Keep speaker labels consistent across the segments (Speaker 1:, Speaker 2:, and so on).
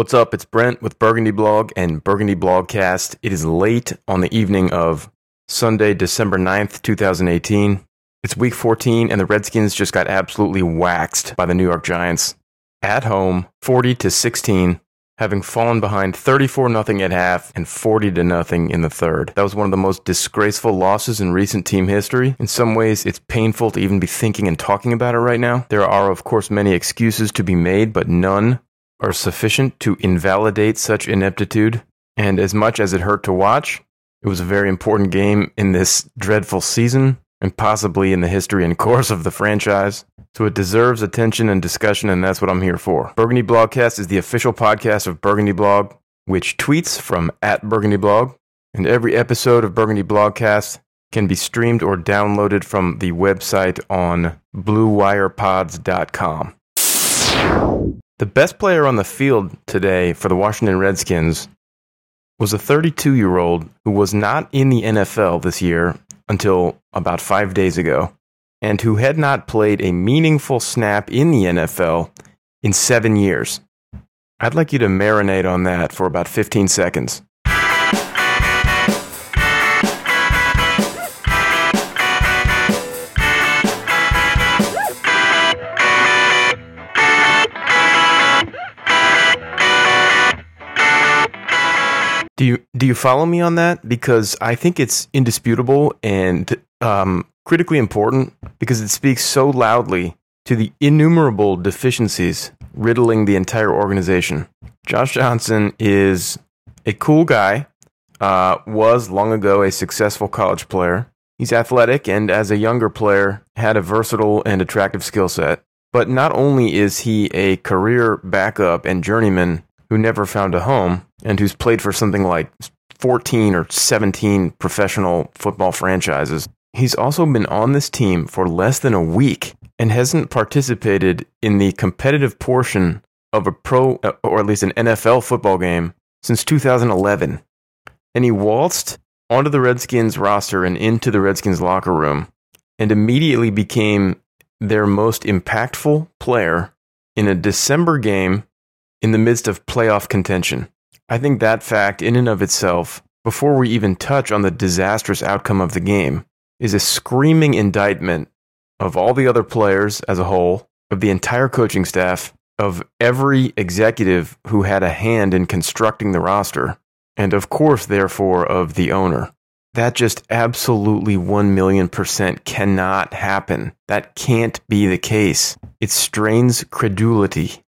Speaker 1: What's up? It's Brent with Burgundy Blog and Burgundy Blogcast. It is late on the evening of Sunday, December 9th, 2018. It's week 14 and the Redskins just got absolutely waxed by the New York Giants at home, 40 to 16, having fallen behind 34 nothing at half and 40 to nothing in the third. That was one of the most disgraceful losses in recent team history. In some ways, it's painful to even be thinking and talking about it right now. There are, of course, many excuses to be made, but none are sufficient to invalidate such ineptitude. And as much as it hurt to watch, it was a very important game in this dreadful season and possibly in the history and course of the franchise. So it deserves attention and discussion, and that's what I'm here for. Burgundy Blogcast is the official podcast of Burgundy Blog, which tweets from at Burgundy Blog. And every episode of Burgundy Blogcast can be streamed or downloaded from the website on bluewirepods.com. The best player on the field today for the Washington Redskins was a 32 year old who was not in the NFL this year until about five days ago, and who had not played a meaningful snap in the NFL in seven years. I'd like you to marinate on that for about 15 seconds. Do you do you follow me on that? Because I think it's indisputable and um, critically important because it speaks so loudly to the innumerable deficiencies riddling the entire organization. Josh Johnson is a cool guy. Uh, was long ago a successful college player. He's athletic and, as a younger player, had a versatile and attractive skill set. But not only is he a career backup and journeyman who never found a home and who's played for something like 14 or 17 professional football franchises. He's also been on this team for less than a week and hasn't participated in the competitive portion of a pro or at least an NFL football game since 2011. And he waltzed onto the Redskins roster and into the Redskins locker room and immediately became their most impactful player in a December game in the midst of playoff contention. I think that fact, in and of itself, before we even touch on the disastrous outcome of the game, is a screaming indictment of all the other players as a whole, of the entire coaching staff, of every executive who had a hand in constructing the roster, and of course, therefore, of the owner. That just absolutely 1 million percent cannot happen. That can't be the case. It strains credulity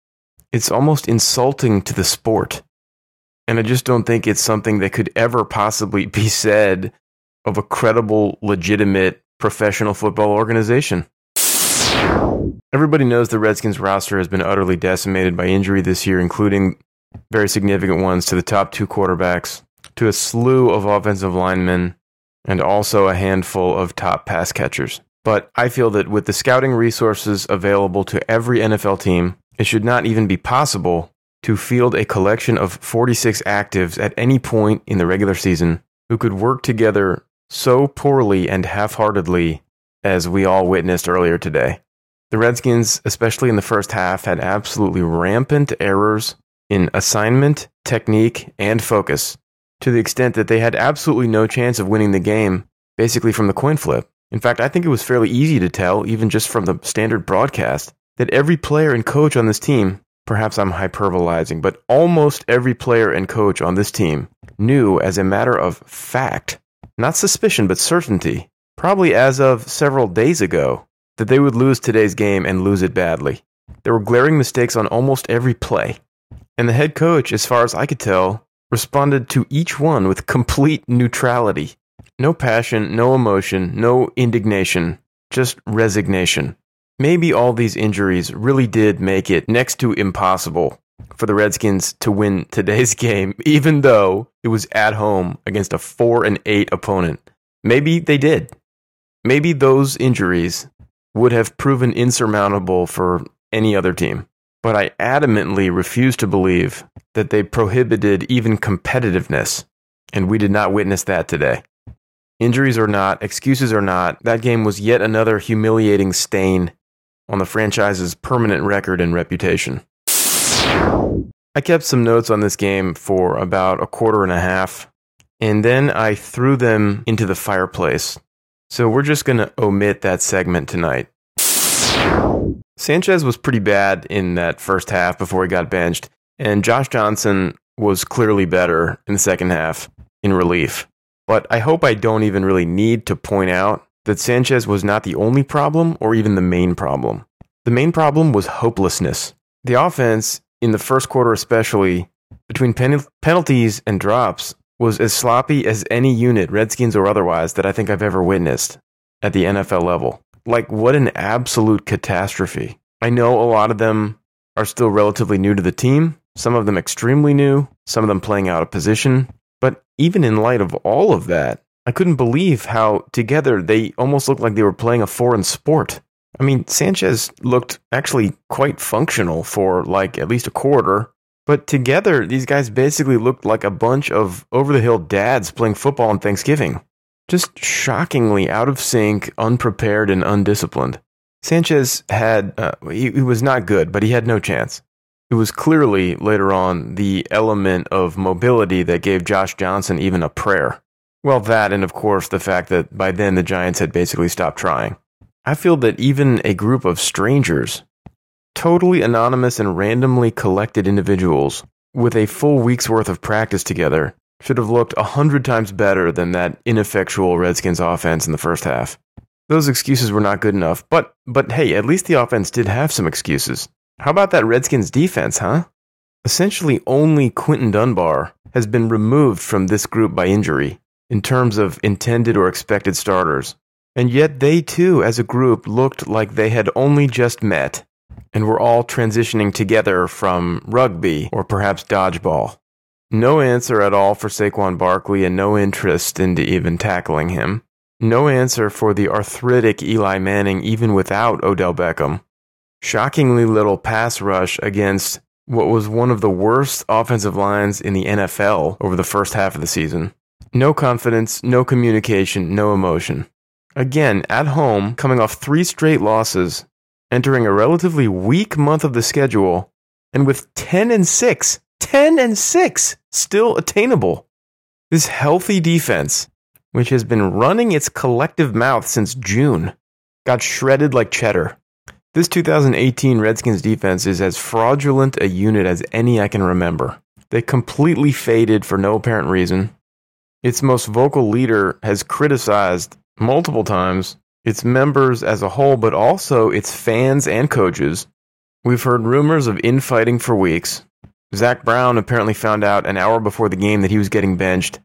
Speaker 1: it's almost insulting to the sport. And I just don't think it's something that could ever possibly be said of a credible, legitimate professional football organization. Everybody knows the Redskins roster has been utterly decimated by injury this year, including very significant ones to the top two quarterbacks, to a slew of offensive linemen, and also a handful of top pass catchers. But I feel that with the scouting resources available to every NFL team, it should not even be possible to field a collection of 46 actives at any point in the regular season who could work together so poorly and half heartedly as we all witnessed earlier today. The Redskins, especially in the first half, had absolutely rampant errors in assignment, technique, and focus to the extent that they had absolutely no chance of winning the game basically from the coin flip. In fact, I think it was fairly easy to tell, even just from the standard broadcast, that every player and coach on this team, perhaps I'm hyperbolizing, but almost every player and coach on this team knew as a matter of fact, not suspicion, but certainty, probably as of several days ago, that they would lose today's game and lose it badly. There were glaring mistakes on almost every play. And the head coach, as far as I could tell, responded to each one with complete neutrality. No passion, no emotion, no indignation, just resignation. Maybe all these injuries really did make it next to impossible for the Redskins to win today's game, even though it was at home against a 4 and 8 opponent. Maybe they did. Maybe those injuries would have proven insurmountable for any other team. But I adamantly refuse to believe that they prohibited even competitiveness, and we did not witness that today. Injuries or not, excuses or not, that game was yet another humiliating stain on the franchise's permanent record and reputation. I kept some notes on this game for about a quarter and a half, and then I threw them into the fireplace. So we're just going to omit that segment tonight. Sanchez was pretty bad in that first half before he got benched, and Josh Johnson was clearly better in the second half in relief. But I hope I don't even really need to point out that Sanchez was not the only problem or even the main problem. The main problem was hopelessness. The offense, in the first quarter especially, between pen- penalties and drops, was as sloppy as any unit, Redskins or otherwise, that I think I've ever witnessed at the NFL level. Like, what an absolute catastrophe. I know a lot of them are still relatively new to the team, some of them extremely new, some of them playing out of position. But even in light of all of that, I couldn't believe how together they almost looked like they were playing a foreign sport. I mean, Sanchez looked actually quite functional for like at least a quarter, but together these guys basically looked like a bunch of over the hill dads playing football on Thanksgiving. Just shockingly out of sync, unprepared, and undisciplined. Sanchez had, uh, he, he was not good, but he had no chance. It was clearly later on the element of mobility that gave Josh Johnson even a prayer. Well, that, and of course, the fact that by then the Giants had basically stopped trying. I feel that even a group of strangers, totally anonymous and randomly collected individuals, with a full week's worth of practice together, should have looked a hundred times better than that ineffectual Redskins offense in the first half. Those excuses were not good enough, but but hey, at least the offense did have some excuses. How about that Redskins defense, huh? Essentially, only Quinton Dunbar has been removed from this group by injury in terms of intended or expected starters. And yet, they too, as a group, looked like they had only just met and were all transitioning together from rugby or perhaps dodgeball. No answer at all for Saquon Barkley and no interest into even tackling him. No answer for the arthritic Eli Manning even without Odell Beckham shockingly little pass rush against what was one of the worst offensive lines in the NFL over the first half of the season. No confidence, no communication, no emotion. Again, at home, coming off three straight losses, entering a relatively weak month of the schedule, and with 10 and 6, 10 and 6 still attainable. This healthy defense, which has been running its collective mouth since June, got shredded like cheddar. This 2018 Redskins defense is as fraudulent a unit as any I can remember. They completely faded for no apparent reason. Its most vocal leader has criticized multiple times its members as a whole, but also its fans and coaches. We've heard rumors of infighting for weeks. Zach Brown apparently found out an hour before the game that he was getting benched,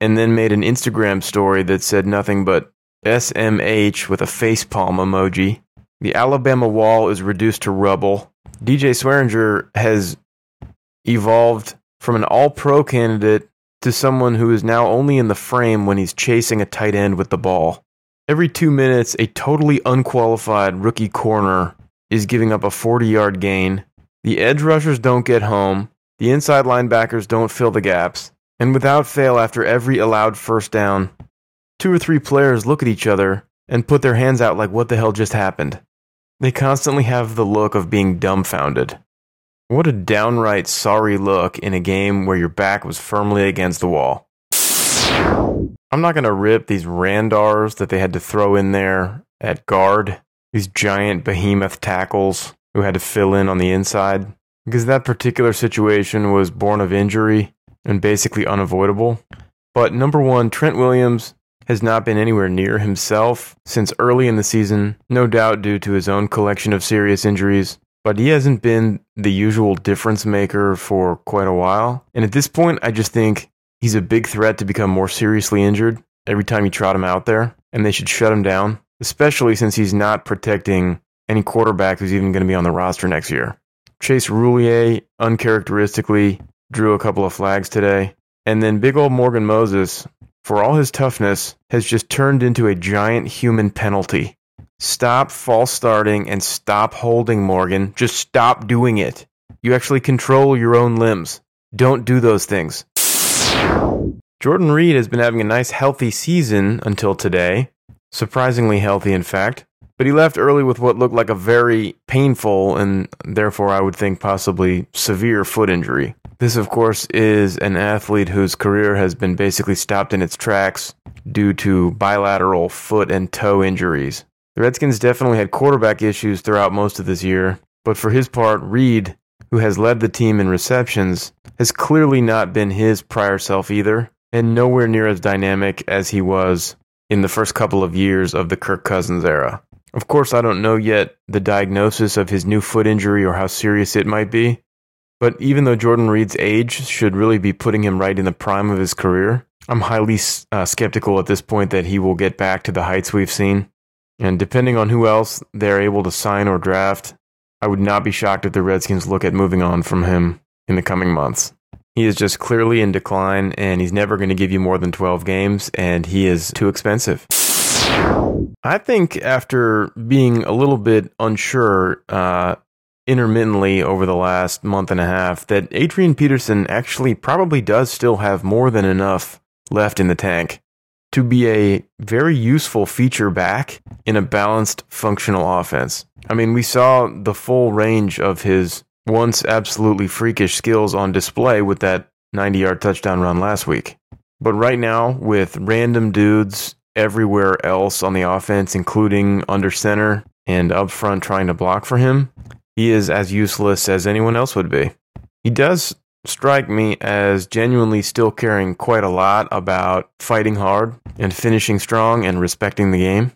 Speaker 1: and then made an Instagram story that said nothing but SMH with a facepalm emoji. The Alabama wall is reduced to rubble. DJ Swearinger has evolved from an all pro candidate to someone who is now only in the frame when he's chasing a tight end with the ball. Every two minutes, a totally unqualified rookie corner is giving up a 40 yard gain. The edge rushers don't get home. The inside linebackers don't fill the gaps. And without fail, after every allowed first down, two or three players look at each other and put their hands out like, what the hell just happened? They constantly have the look of being dumbfounded. What a downright sorry look in a game where your back was firmly against the wall. I'm not going to rip these Randars that they had to throw in there at guard, these giant behemoth tackles who had to fill in on the inside, because that particular situation was born of injury and basically unavoidable. But number one, Trent Williams has not been anywhere near himself since early in the season, no doubt due to his own collection of serious injuries. But he hasn't been the usual difference maker for quite a while. And at this point, I just think he's a big threat to become more seriously injured every time you trot him out there, and they should shut him down, especially since he's not protecting any quarterback who's even going to be on the roster next year. Chase Roullier uncharacteristically drew a couple of flags today. And then big old Morgan Moses for all his toughness, has just turned into a giant human penalty. Stop false starting and stop holding, Morgan. Just stop doing it. You actually control your own limbs. Don't do those things. Jordan Reed has been having a nice, healthy season until today. Surprisingly healthy, in fact. but he left early with what looked like a very painful and therefore I would think possibly severe foot injury. This, of course, is an athlete whose career has been basically stopped in its tracks due to bilateral foot and toe injuries. The Redskins definitely had quarterback issues throughout most of this year, but for his part, Reed, who has led the team in receptions, has clearly not been his prior self either, and nowhere near as dynamic as he was in the first couple of years of the Kirk Cousins era. Of course, I don't know yet the diagnosis of his new foot injury or how serious it might be, but even though Jordan Reed's age should really be putting him right in the prime of his career, I'm highly uh, skeptical at this point that he will get back to the heights we've seen. And depending on who else they're able to sign or draft, I would not be shocked if the Redskins look at moving on from him in the coming months. He is just clearly in decline, and he's never going to give you more than 12 games, and he is too expensive. I think after being a little bit unsure uh, intermittently over the last month and a half that Adrian Peterson actually probably does still have more than enough left in the tank to be a very useful feature back in a balanced functional offense. I mean, we saw the full range of his once absolutely freakish skills on display with that 90 yard touchdown run last week. But right now, with random dudes everywhere else on the offense, including under center and up front trying to block for him, he is as useless as anyone else would be. He does strike me as genuinely still caring quite a lot about fighting hard and finishing strong and respecting the game.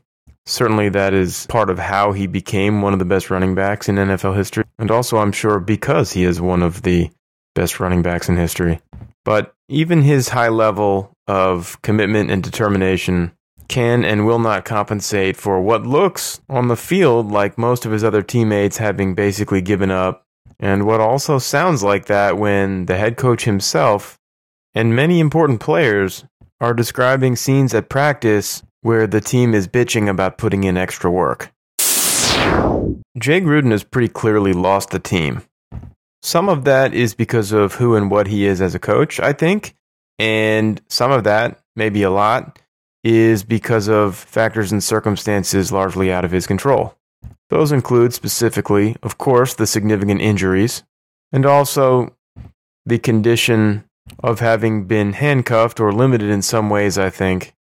Speaker 1: Certainly, that is part of how he became one of the best running backs in NFL history. And also, I'm sure because he is one of the best running backs in history. But even his high level of commitment and determination can and will not compensate for what looks on the field like most of his other teammates having basically given up, and what also sounds like that when the head coach himself and many important players are describing scenes at practice where the team is bitching about putting in extra work. Jay Gruden has pretty clearly lost the team. Some of that is because of who and what he is as a coach, I think, and some of that, maybe a lot, is because of factors and circumstances largely out of his control. Those include specifically, of course, the significant injuries, and also the condition of having been handcuffed or limited in some ways, I think,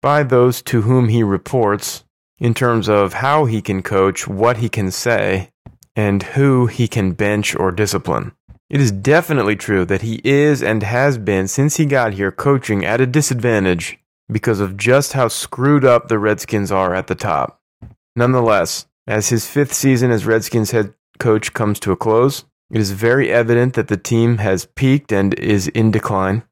Speaker 1: by those to whom he reports in terms of how he can coach, what he can say, and who he can bench or discipline. It is definitely true that he is and has been since he got here coaching at a disadvantage because of just how screwed up the Redskins are at the top. Nonetheless, as his fifth season as Redskins head coach comes to a close, it is very evident that the team has peaked and is in decline,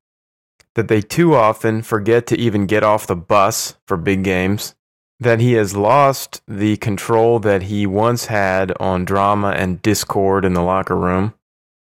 Speaker 1: that they too often forget to even get off the bus for big games, that he has lost the control that he once had on drama and discord in the locker room,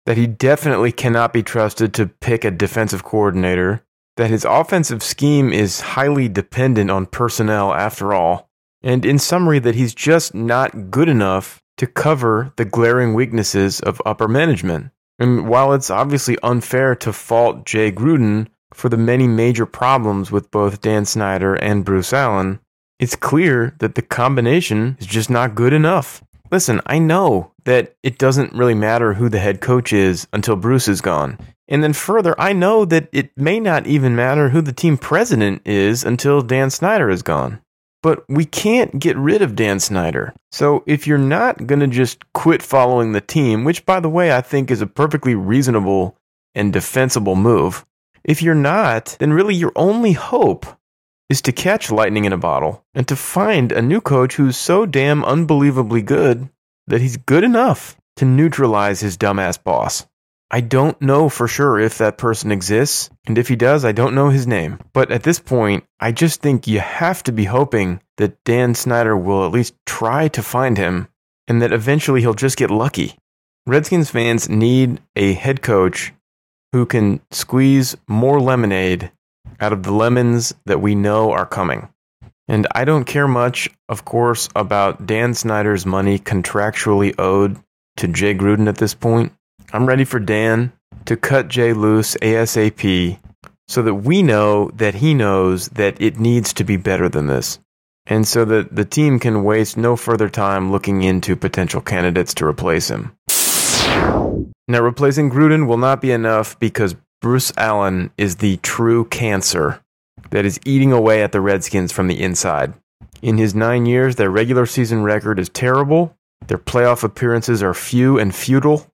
Speaker 1: that he definitely cannot be trusted to pick a defensive coordinator, that his offensive scheme is highly dependent on personnel after all, and in summary, that he's just not good enough to cover the glaring weaknesses of upper management. And while it's obviously unfair to fault Jay Gruden for the many major problems with both Dan Snyder and Bruce Allen, it's clear that the combination is just not good enough. Listen, I know that it doesn't really matter who the head coach is until Bruce is gone. And then further, I know that it may not even matter who the team president is until Dan Snyder is gone. But we can't get rid of Dan Snyder. So if you're not going to just quit following the team, which by the way I think is a perfectly reasonable and defensible move, if you're not, then really your only hope is to catch lightning in a bottle and to find a new coach who's so damn unbelievably good that he's good enough to neutralize his dumbass boss. I don't know for sure if that person exists, and if he does, I don't know his name. But at this point, I just think you have to be hoping that Dan Snyder will at least try to find him, and that eventually he'll just get lucky. Redskins fans need a head coach who can squeeze more lemonade out of the lemons that we know are coming. And I don't care much, of course, about Dan Snyder's money contractually owed to Jay Gruden at this point. I'm ready for Dan to cut Jay loose ASAP so that we know that he knows that it needs to be better than this. and so that the team can waste no further time looking into potential candidates to replace him. Now, replacing Gruden will not be enough because Bruce Allen is the true cancer that is eating away at the Redskins from the inside. In his nine years, their regular season record is terrible. Their playoff appearances are few and futile.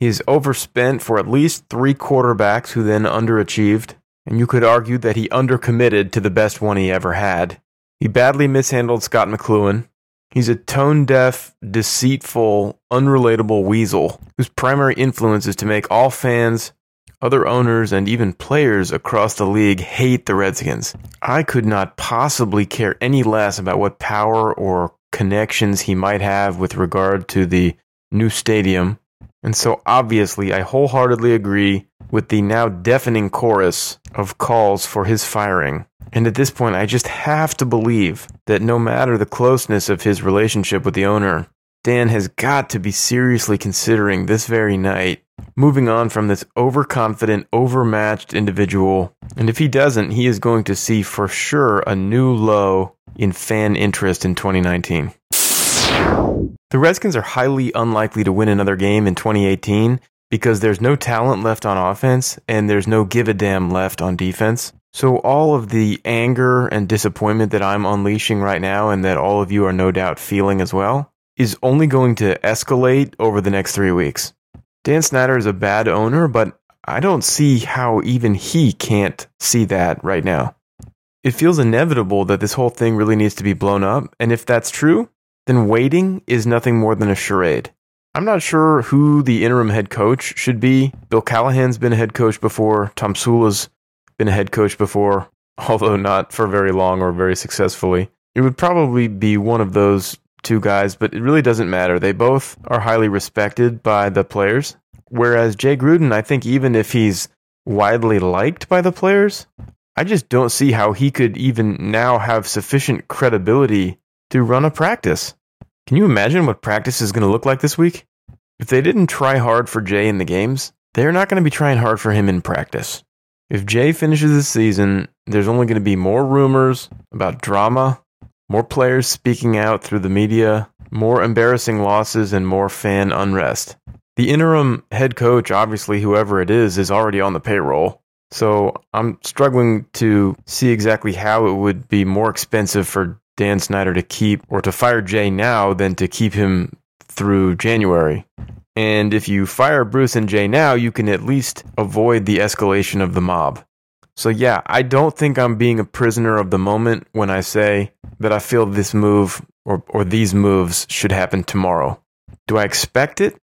Speaker 1: He's overspent for at least three quarterbacks who then underachieved, and you could argue that he undercommitted to the best one he ever had. He badly mishandled Scot McCloughan. He's a tone deaf, deceitful, unrelatable weasel whose primary influence is to make all fans, other owners, and even players across the league hate the Redskins. I could not possibly care any less about what power or connections he might have with regard to the new stadium. And so obviously, I wholeheartedly agree with the now deafening chorus of calls for his firing. And at this point, I just have to believe that no matter the closeness of his relationship with the owner, Dan has got to be seriously considering this very night moving on from this overconfident, overmatched individual. And if he doesn't, he is going to see for sure a new low in fan interest in 2019. The Redskins are highly unlikely to win another game in 2018 because there's no talent left on offense and there's no give a damn left on defense. So, all of the anger and disappointment that I'm unleashing right now, and that all of you are no doubt feeling as well, is only going to escalate over the next three weeks. Dan Snyder is a bad owner, but I don't see how even he can't see that right now. It feels inevitable that this whole thing really needs to be blown up, and if that's true, then waiting is nothing more than a charade. I'm not sure who the interim head coach should be. Bill Callahan's been a head coach before. Tomsula's been a head coach before, although not for very long or very successfully. It would probably be one of those two guys, but it really doesn't matter. They both are highly respected by the players. Whereas Jay Gruden, I think even if he's widely liked by the players, I just don't see how he could even now have sufficient credibility to run a practice. Can you imagine what practice is going to look like this week? If they didn't try hard for Jay in the games, they're not going to be trying hard for him in practice. If Jay finishes the season, there's only going to be more rumors about drama, more players speaking out through the media, more embarrassing losses, and more fan unrest. The interim head coach, obviously, whoever it is, is already on the payroll. So I'm struggling to see exactly how it would be more expensive for Dan Snyder to keep or to fire Jay now than to keep him through January. And if you fire Bruce and Jay now, you can at least avoid the escalation of the mob. So, yeah, I don't think I'm being a prisoner of the moment when I say that I feel this move or, or these moves should happen tomorrow. Do I expect it?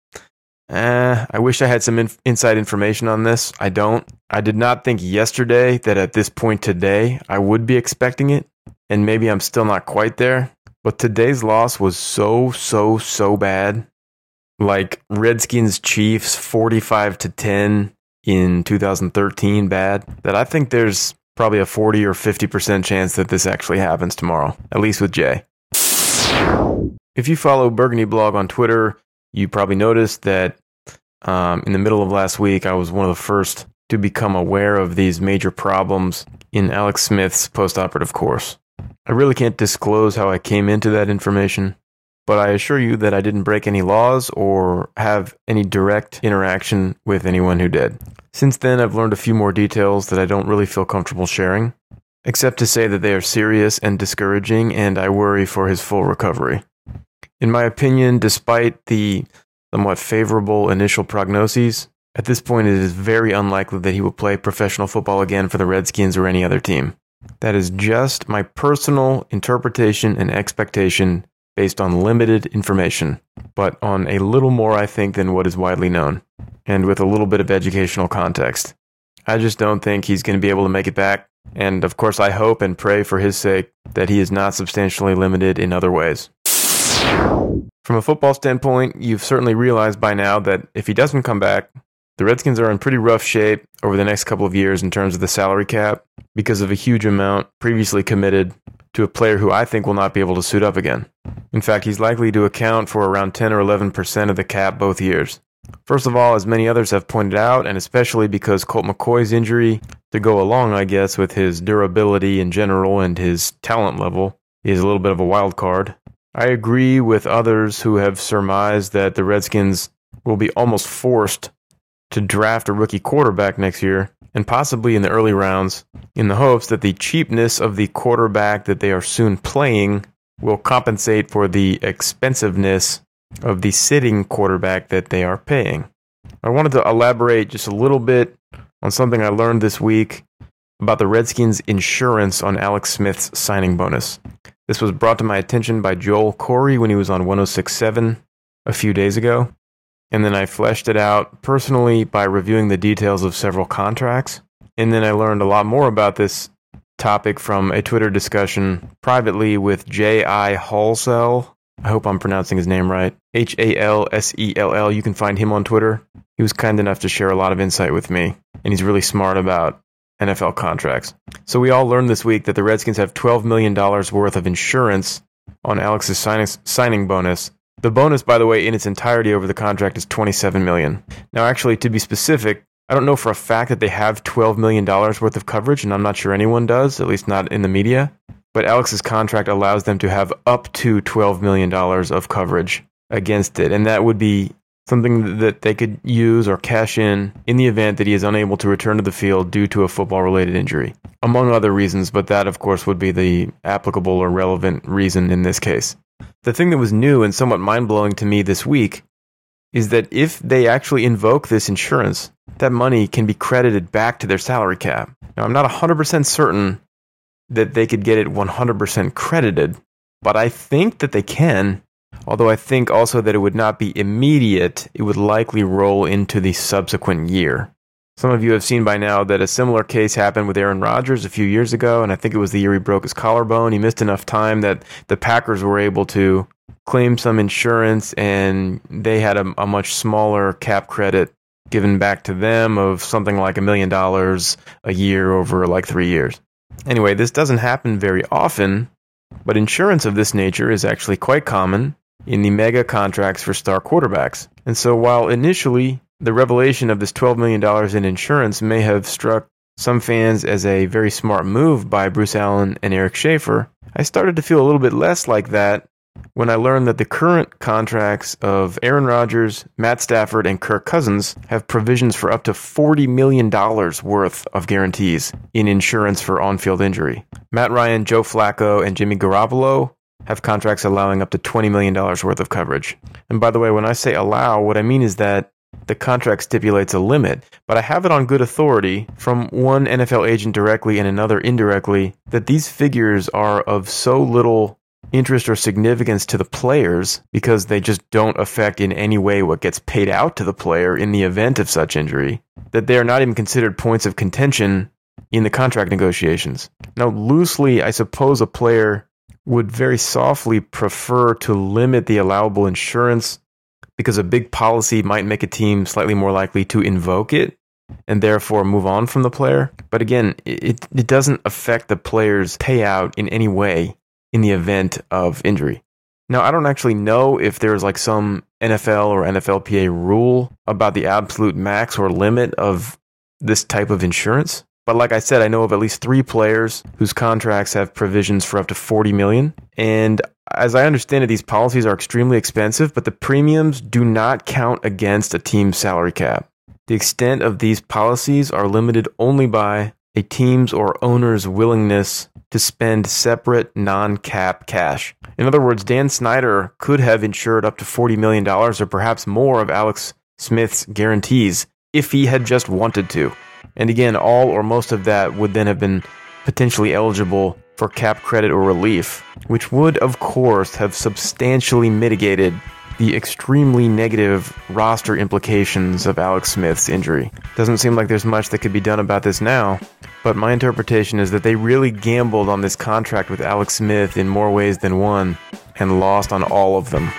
Speaker 1: Eh, I wish I had some in- inside information on this. I don't. I did not think yesterday that at this point today I would be expecting it, and maybe I'm still not quite there. But today's loss was so, so, so bad. Like Redskins Chiefs 45 to 10 in 2013 bad that I think there's probably a 40 or 50% chance that this actually happens tomorrow, at least with Jay. If you follow Burgundy Blog on Twitter, you probably noticed that um, in the middle of last week, I was one of the first to become aware of these major problems in Alex Smith's postoperative course. I really can't disclose how I came into that information, but I assure you that I didn't break any laws or have any direct interaction with anyone who did. Since then, I've learned a few more details that I don't really feel comfortable sharing, except to say that they are serious and discouraging, and I worry for his full recovery. In my opinion, despite the somewhat favorable initial prognoses, at this point it is very unlikely that he will play professional football again for the Redskins or any other team. That is just my personal interpretation and expectation based on limited information, but on a little more, I think, than what is widely known, and with a little bit of educational context. I just don't think he's going to be able to make it back, and of course, I hope and pray for his sake that he is not substantially limited in other ways. From a football standpoint, you've certainly realized by now that if he doesn't come back, the Redskins are in pretty rough shape over the next couple of years in terms of the salary cap because of a huge amount previously committed to a player who I think will not be able to suit up again. In fact, he's likely to account for around 10 or 11% of the cap both years. First of all, as many others have pointed out, and especially because Colt McCoy's injury, to go along, I guess, with his durability in general and his talent level, is a little bit of a wild card. I agree with others who have surmised that the Redskins will be almost forced to draft a rookie quarterback next year, and possibly in the early rounds, in the hopes that the cheapness of the quarterback that they are soon playing will compensate for the expensiveness of the sitting quarterback that they are paying. I wanted to elaborate just a little bit on something I learned this week about the Redskins' insurance on Alex Smith's signing bonus. This was brought to my attention by Joel Corry when he was on 1067 a few days ago. And then I fleshed it out personally by reviewing the details of several contracts. And then I learned a lot more about this topic from a Twitter discussion privately with J.I. Halsell. I hope I'm pronouncing his name right. H A L S E L L. You can find him on Twitter. He was kind enough to share a lot of insight with me, and he's really smart about NFL contracts. So we all learned this week that the Redskins have $12 million worth of insurance on Alex's signing, signing bonus. The bonus, by the way, in its entirety over the contract is 27 million. Now, actually, to be specific, I don't know for a fact that they have $12 million worth of coverage, and I'm not sure anyone does, at least not in the media. But Alex's contract allows them to have up to $12 million of coverage against it. And that would be something that they could use or cash in in the event that he is unable to return to the field due to a football related injury, among other reasons, but that, of course, would be the applicable or relevant reason in this case. The thing that was new and somewhat mind blowing to me this week is that if they actually invoke this insurance, that money can be credited back to their salary cap. Now, I'm not 100% certain that they could get it 100% credited, but I think that they can Although I think also that it would not be immediate, it would likely roll into the subsequent year. Some of you have seen by now that a similar case happened with Aaron Rodgers a few years ago, and I think it was the year he broke his collarbone. He missed enough time that the Packers were able to claim some insurance, and they had a, a much smaller cap credit given back to them of something like a million dollars a year over like three years. Anyway, this doesn't happen very often, but insurance of this nature is actually quite common in the mega contracts for star quarterbacks. And so while initially the revelation of this $12 million in insurance may have struck some fans as a very smart move by Bruce Allen and Eric Schaffer, I started to feel a little bit less like that when I learned that the current contracts of Aaron Rodgers, Matt Stafford, and Kirk Cousins have provisions for up to $40 million worth of guarantees in insurance for on field injury. Matt Ryan, Joe Flacco, and Jimmy Garoppolo have contracts allowing up to $20 million worth of coverage. And by the way, when I say allow, what I mean is that the contract stipulates a limit, but I have it on good authority from one NFL agent directly and another indirectly that these figures are of so little interest or significance to the players because they just don't affect in any way what gets paid out to the player in the event of such injury that they are not even considered points of contention in the contract negotiations. Now, loosely, I suppose a player would very softly prefer to limit the allowable insurance because a big policy might make a team slightly more likely to invoke it and therefore move on from the player. But again, it, it doesn't affect the player's payout in any way in the event of injury. Now, I don't actually know if there's like some NFL or NFLPA rule about the absolute max or limit of this type of insurance. But like I said, I know of at least three players whose contracts have provisions for up to 40 million. And as I understand it, these policies are extremely expensive, but the premiums do not count against a team's salary cap. The extent of these policies are limited only by a team's or owner's willingness to spend separate non cap cash. In other words, Dan Snyder could have insured up to $40 million or perhaps more of Alex Smith's guarantees if he had just wanted to. And again, all or most of that would then have been potentially eligible for cap credit or relief, which would, of course, have substantially mitigated the extremely negative roster implications of Alex Smith's injury. Doesn't seem like there's much that could be done about this now, but my interpretation is that they really gambled on this contract with Alex Smith in more ways than one and lost on all of them.